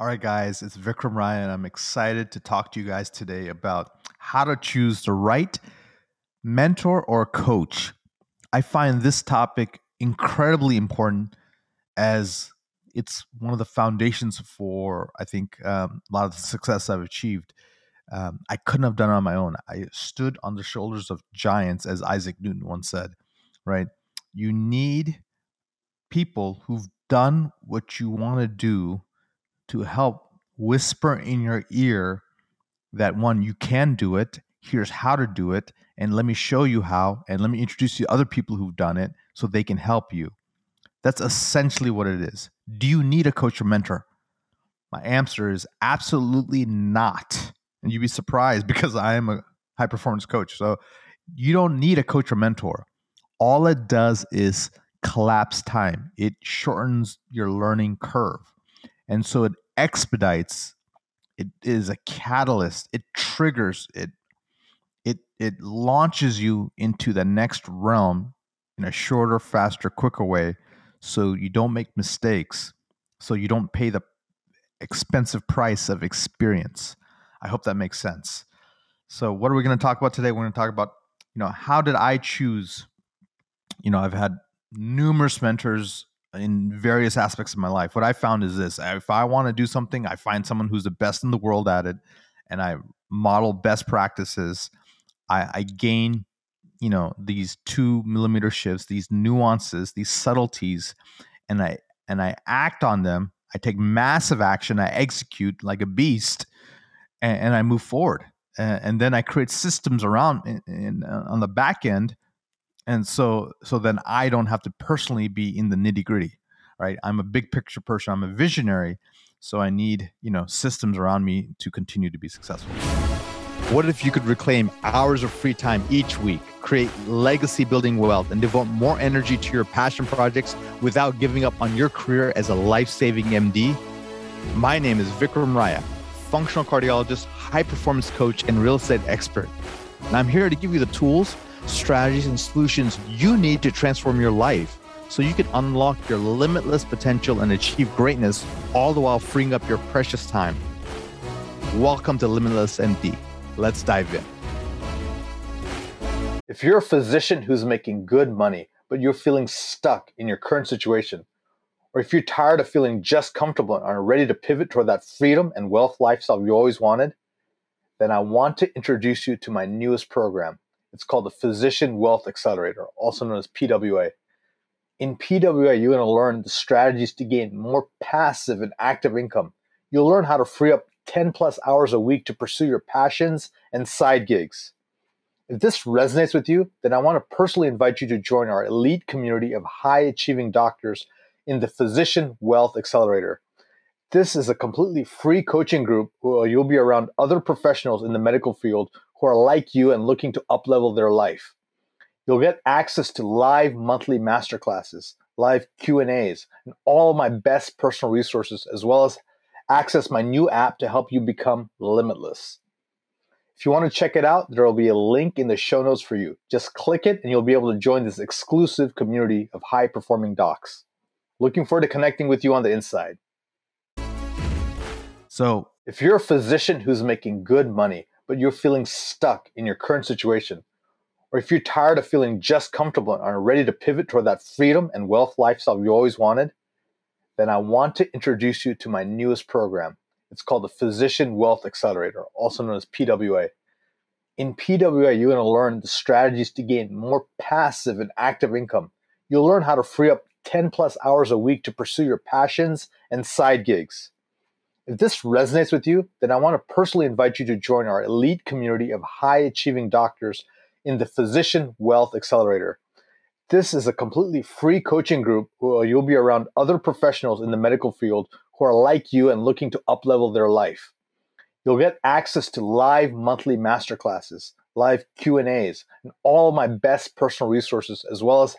All right, guys, it's Vikram Raya. I'm excited to talk to you guys today about how to choose the right mentor or coach. I find this topic incredibly important as it's one of the foundations for, I think, um, a lot of the success I've achieved. Um, I couldn't have done it on my own. I stood on the shoulders of giants, as Isaac Newton once said, right? You need people who've done what you want to do to help whisper in your ear that one, you can do it. Here's how to do it. And let me show you how. And let me introduce you to other people who've done it so they can help you. That's essentially what it is. Do you need a coach or mentor? My answer is absolutely not. And you'd be surprised because I am a high performance coach. So you don't need a coach or mentor. All it does is collapse time, it shortens your learning curve. And so it expedites, it is a catalyst, it triggers, it it it launches you into the next realm in a shorter, faster, quicker way so you don't make mistakes, so you don't pay the expensive price of experience. I hope that makes sense. So, what are we going to talk about today? We're going to talk about, you know, how did I choose? You know, I've had numerous mentors in various aspects of my life. What I found is this if I want to do something, I find someone who's the best in the world at it and I model best practices. I, I gain, you know, these two millimeter shifts, these nuances, these subtleties, and I and I act on them. I take massive action. I execute like a beast, and, and I move forward. And, and, then I create systems around in, uh, on the back end and so so then i don't have to personally be in the nitty gritty right? I'm a big picture person i'm a visionary so i need you know systems around me to continue to be successful. What if you could reclaim hours of free time each week create legacy building wealth and devote more energy to your passion projects without giving up on your career as a life-saving md my name is vikram raya functional cardiologist high performance coach and real estate expert and i'm here to give you the tools strategies, and solutions you need to transform your life so you can unlock your limitless potential and achieve greatness, all the while freeing up your precious time. Welcome to Limitless MD. Let's dive in. If you're a physician who's making good money, but you're feeling stuck in your current situation, or if you're tired of feeling just comfortable and are ready to pivot toward that freedom and wealth lifestyle you always wanted, then I want to introduce you to my newest program. It's called the Physician Wealth Accelerator, also known as PWA. In PWA, you're going to learn the strategies to gain more passive and active income. You'll learn how to free up 10 plus hours a week to pursue your passions and side gigs. If this resonates with you, then I want to personally invite you to join our elite community of high achieving doctors in the Physician Wealth Accelerator. This is a completely free coaching group where you'll be around other professionals in the medical field who are like you and looking to uplevel their life. You'll get access to live monthly masterclasses, live Q&As, and all my best personal resources as well as access my new app to help you become limitless. If you want to check it out, there will be a link in the show notes for you. Just click it and you'll be able to join this exclusive community of high performing docs. Looking forward to connecting with you on the inside. So, if you're a physician who's making good money, but you're feeling stuck in your current situation, or if you're tired of feeling just comfortable and are ready to pivot toward that freedom and wealth lifestyle you always wanted, then I want to introduce you to my newest program. It's called the Physician Wealth Accelerator, also known as PWA. In PWA, you're going to learn the strategies to gain more passive and active income. You'll learn how to free up 10 plus hours a week to pursue your passions and side gigs. If this resonates with you, then I want to personally invite you to join our elite community of high achieving doctors in the Physician Wealth Accelerator. This is a completely free coaching group where you'll be around other professionals in the medical field who are like you and looking to uplevel their life. You'll get access to live monthly masterclasses, live Q&As, and all of my best personal resources as well as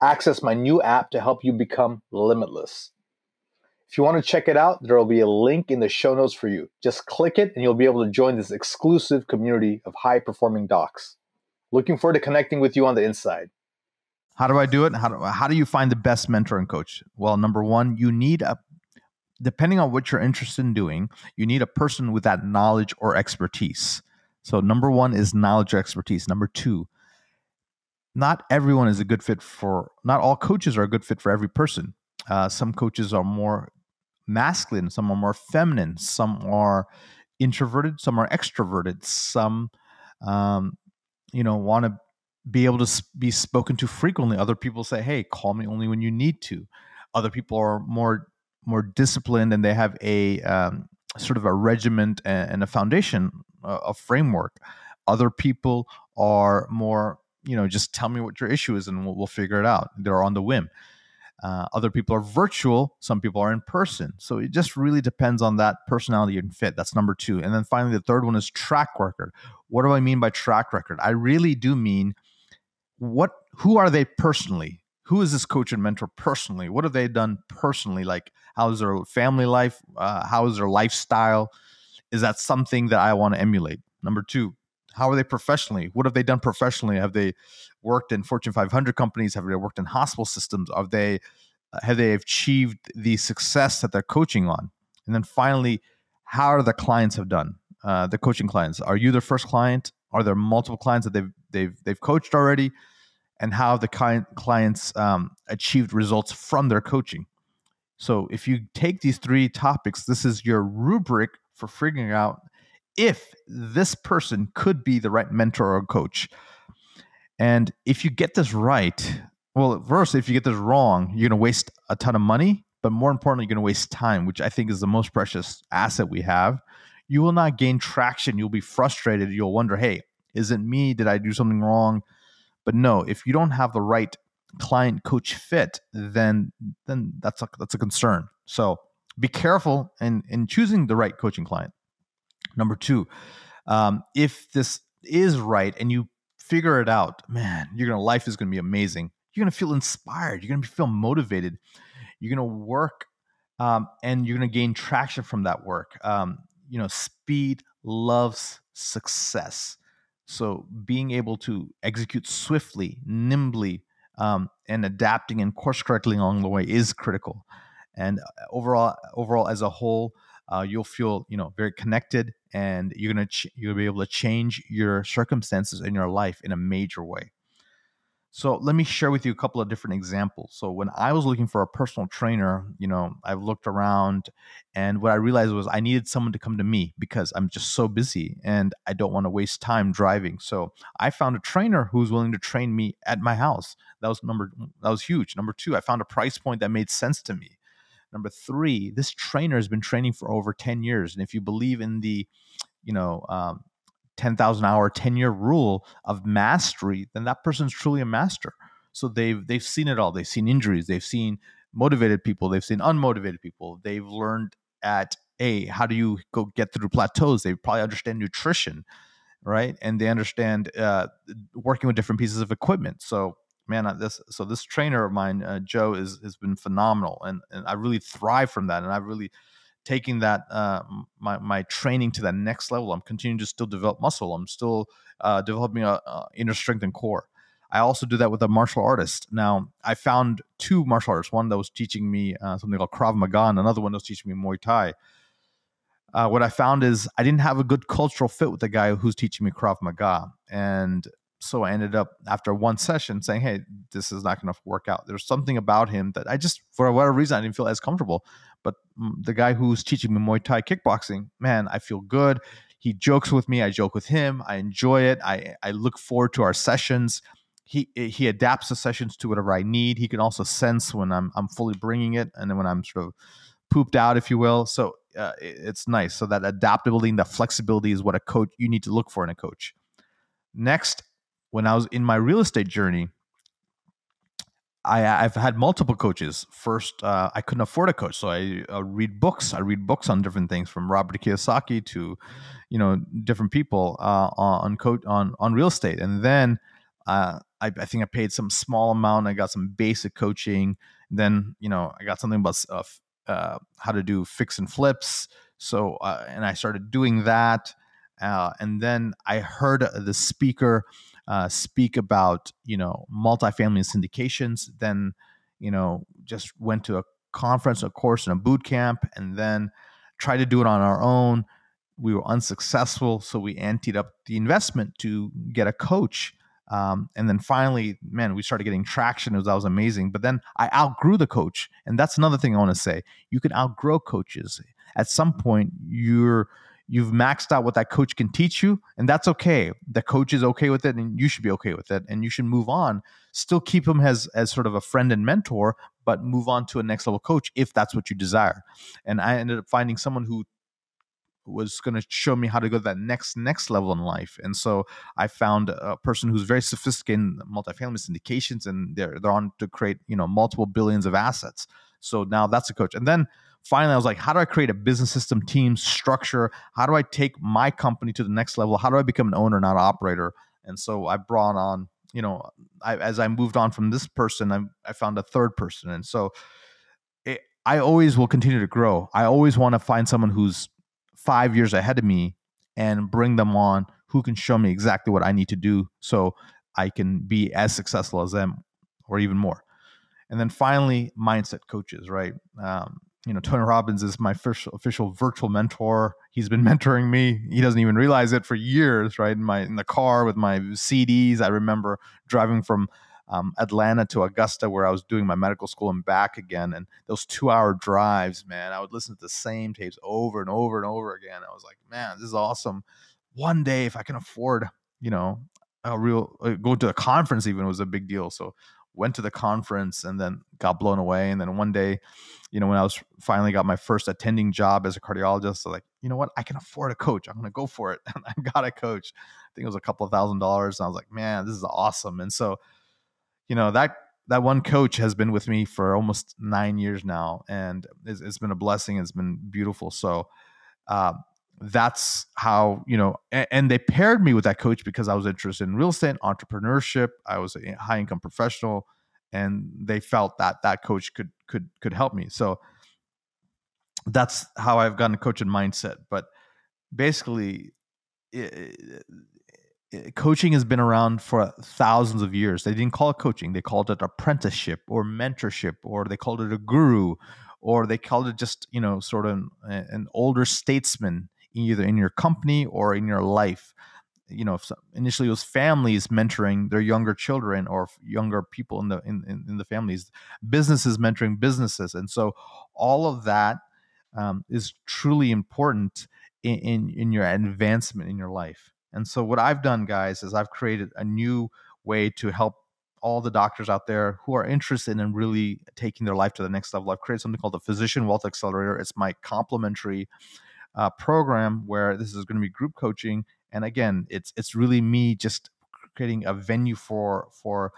access my new app to help you become limitless. If you want to check it out, there will be a link in the show notes for you. Just click it and you'll be able to join this exclusive community of high performing docs. Looking forward to connecting with you on the inside. How do I do it? How do, how do you find the best mentor and coach? Well, number one, you need a depending on what you're interested in doing, you need a person with that knowledge or expertise. So, number one is knowledge or expertise. Number two, not everyone is a good fit for, not all coaches are a good fit for every person. Uh, some coaches are more masculine, some are more feminine, some are introverted, some are extroverted, some, um, you know, want to be able to be spoken to frequently. Other people say, "Hey, call me only when you need to." Other people are more more disciplined and they have a um, sort of a regiment and, a foundation, a framework. Other people are more, you know, just tell me what your issue is and we'll, we'll figure it out. They're on the whim. Uh, other people are virtual. Some people are in person. So it just really depends on that personality and fit. That's number two. And then finally, the third one is track record. What do I mean by track record? I really do mean what who are they personally who is this coach and mentor personally what have they done personally like how is their family life uh, how is their lifestyle is that something that i want to emulate number two how are they professionally? What have they done professionally? Have they worked in fortune 500 companies? Have they worked in hospital systems? Have they uh, have they achieved the success that they're coaching on? And then finally how are the clients have done uh, the coaching clients? Are you their first client? Are there multiple clients that they've they've they've coached already, and how the client clients um, achieved results from their coaching. So if you take these three topics, this is your rubric for figuring out if this person could be the right mentor or coach. And if you get this right, well, first, if you get this wrong, you're going to waste a ton of money, but more importantly, you're going to waste time, which I think is the most precious asset we have you will not gain traction. You'll be frustrated. You'll wonder, hey, is it me? Did I do something wrong? But no, if you don't have the right client coach fit, then then that's a that's a concern. So be careful in in choosing the right coaching client. Number two, um, if this is right and you figure it out, man, you're gonna life is gonna be amazing. You're gonna feel inspired. You're gonna feel motivated. You're gonna work um, and you're to gain traction from that work. Um, you know, speed loves success. So being able to execute swiftly, nimbly, um, and adapting and course correcting along the way is critical. And uh, overall, overall as a whole, uh, you'll feel you know very connected, and you're gonna ch- you'll be able to change your circumstances in your life in a major way. So let me share with you a couple of different examples. So when I was looking for a personal trainer, you know, I've looked around and what I realized was I needed someone to come to me because I'm just so busy and I don't want to waste time driving. So I found a trainer who's willing to train me at my house. That was number that was huge. Number 2, I found a price point that made sense to me. Number 3, this trainer has been training for over 10 years and if you believe in the you know, um, 10,000 hour 10 year rule of mastery, then that person's truly a master. So they've they've seen it all. They've seen injuries, they've seen motivated people, they've seen unmotivated people. They've learned at a how do you go get through plateaus? They probably understand nutrition, right? And they understand uh, working with different pieces of equipment. So man, this so this trainer of mine, uh, Joe, is has been phenomenal, and and I really thrive from that, and I really taking that uh, my my training to that next level. I'm continuing to still develop muscle. I'm still uh, developing a, a, inner strength and core. I also do that with a martial artist. Now I found two martial artists. One that was teaching me uh, something called Krav Maga, and another one that was teaching me Muay Thai. Uh, what I found is I didn't have a good cultural fit with the guy who's teaching me Krav Maga, and so I ended up after one session saying, "Hey, this is not going to work out." There's something about him that I just, for whatever reason, I didn't feel as comfortable. But the guy who's teaching me Muay Thai kickboxing, man, I feel good. He jokes with me. I joke with him. I enjoy it. I, I look forward to our sessions. He he adapts the sessions to whatever I need. He can also sense when I'm I'm fully bringing it, and then when I'm sort of pooped out, if you will. So uh, it's nice. So that adaptability and that flexibility is what a coach you need to look for in a coach. Next, when I was in my real estate journey, I, have had multiple coaches. First, uh, I couldn't afford a coach, so I uh, read books. I read books on different things, from Robert Kiyosaki to, you know, different people uh, on coach on on real estate. And then uh, I, I, think I paid some small amount. I got some basic coaching. Then you know I got something about uh, how to do fix and flips. So and I started doing that. and then I heard the speaker uh, speak about you know multifamily syndications then you know just went to a conference, a course, and a boot camp, and then tried to do it on our own. We were unsuccessful, so we anteed up the investment to get a coach. Um, and then finally, man, we started getting traction. It was, that was amazing. But then I outgrew the coach, and that's another thing I want to say. You can outgrow coaches. At some point, you're you've maxed out what that coach can teach you, and that's okay. The coach is okay with it, and you should be okay with it, and you should move on. Still keep him as as sort of a friend and mentor, but move on to a next level coach if that's what you desire. And I ended up finding someone who was going to show me how to go to that next next level in life and so i found a person who's very sophisticated in multifamily syndications and they're they're on to create you know multiple billions of assets so now that's a coach and then finally i was like how do i create a business system team structure? How do i take my company to the next level? How do i become an owner not an operator? And so i brought on you know I, as i moved on from this person I, I found a third person. And so it, i always will continue to grow. I always want to find someone who's five years ahead of me and bring them on who can show me exactly what I need to do so I can be as successful as them or even more. And then finally, mindset coaches, right? Um, you know, Tony Robbins is my first official virtual mentor. He's been mentoring me. He doesn't even realize it for years, right? In my in the car with my CDs. I remember driving from um, Atlanta to Augusta, where I was doing my medical school and back again. And those two hour drives, man, I would listen to the same tapes over and over and over again. I was like, man, this is awesome. One day, if I can afford, you know, a real uh, go to a conference, even was a big deal. So went to the conference and then got blown away. And then one day, you know, when I was finally got my first attending job as a cardiologist, so like, you know what, I can afford a coach. I'm gonna go for it. And I got a coach. I think it was a couple of thousand dollars. And I was like, man, this is awesome. And so you know that that one coach has been with me for almost nine years now, and it's, it's been a blessing. It's been beautiful. So uh, that's how you know. And, and, they paired me with that coach because I was interested in real estate, entrepreneurship. I was a high income professional, and they felt that that coach could could could help me. So that's how I've gotten a coaching mindset. But basically, it, Eh, coaching has been around for thousands of years. They didn't call it coaching; they called it apprenticeship or mentorship, or they called it a guru, or they called it just you know sort of an, an older statesman either in your company or in your life. You know, initially it was families mentoring their younger children or younger people in the in, in, in the families, businesses mentoring businesses, and so all of that um, is truly important in, in in your advancement in your life. And so what I've done, guys, is I've created a new way to help all the doctors out there who are interested in really taking their life to the next level. I've created something called the Physician Wealth Accelerator. It's my complimentary uh, program where this is going to be group coaching, and again, it's it's really me just creating a venue for for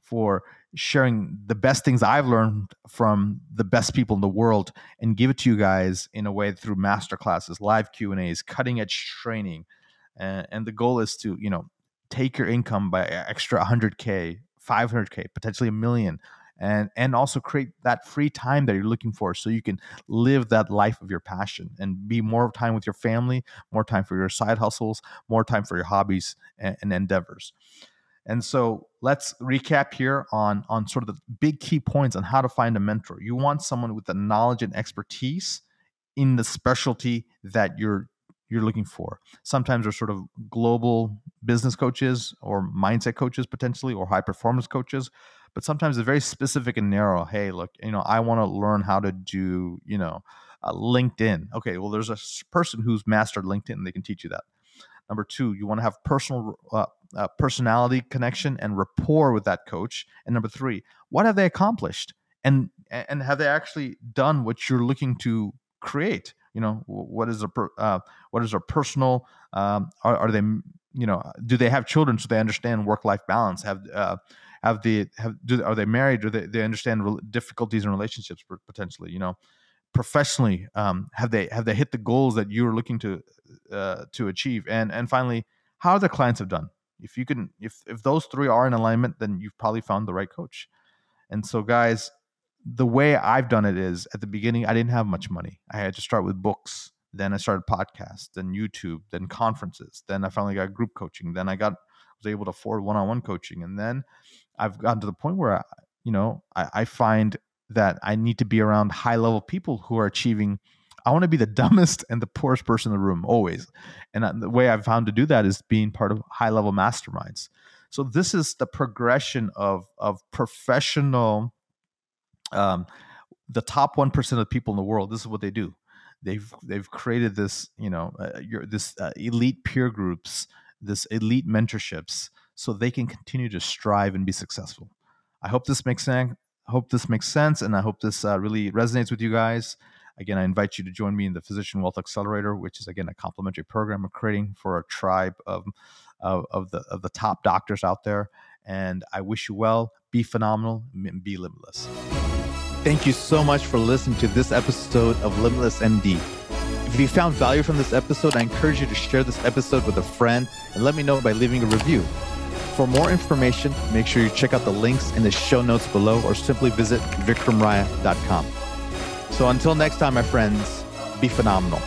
for sharing the best things I've learned from the best people in the world and give it to you guys in a way through master classes, live Q and A's, cutting edge training and, and the goal is to you know take your income by extra 100k 500k potentially a million and and also create that free time that you're looking for so you can live that life of your passion and be more time with your family more time for your side hustles more time for your hobbies and, and endeavors and so let's recap here on on sort of the big key points on how to find a mentor you want someone with the knowledge and expertise in the specialty that you're you're looking for. Sometimes they're sort of global business coaches or mindset coaches potentially or high performance coaches, but sometimes it's very specific and narrow. Hey, look, you know, I want to learn how to do, you know, uh, LinkedIn. Okay, well, there's a person who's mastered LinkedIn. And they can teach you that. Number two, you want to have personal uh, uh, personality connection and rapport with that coach. And number three, what have they accomplished? And and have they actually done what you're looking to create? you know what is a uh, what is their personal um, are, are, they you know do they have children so they understand work life balance have uh, have the have do are they married do they, they understand re- difficulties in relationships potentially you know professionally um, have they have they hit the goals that you are looking to uh, to achieve and and finally how the clients have done if you can if if those three are in alignment then you've probably found the right coach and so guys the way I've done it is at the beginning, I didn't have much money. I had to start with books. Then I started podcasts, then YouTube, then conferences. Then I finally got group coaching. Then I got was able to afford one-on-one coaching, and then I've gotten to the point where I, you know I, I find that I need to be around high level people who are achieving. I want to be the dumbest and the poorest person in the room always. And the way I've found to do that is being part of high level masterminds. So this is the progression of of professional um, the top 1% of the people in the world this is what they do they've they've created this you know uh, your, this uh, elite peer groups this elite mentorships so they can continue to strive and be successful i hope this makes sense I hope this makes sense and i hope this uh, really resonates with you guys again i invite you to join me in the physician wealth accelerator which is again a complimentary program we're creating for a tribe of, of, of the of the top doctors out there and i wish you well be phenomenal and be limitless Thank you so much for listening to this episode of Limitless MD. If you found value from this episode, I encourage you to share this episode with a friend and let me know by leaving a review. For more information, make sure you check out the links in the show notes below or simply visit vikramraya.com. So until next time, my friends, be phenomenal.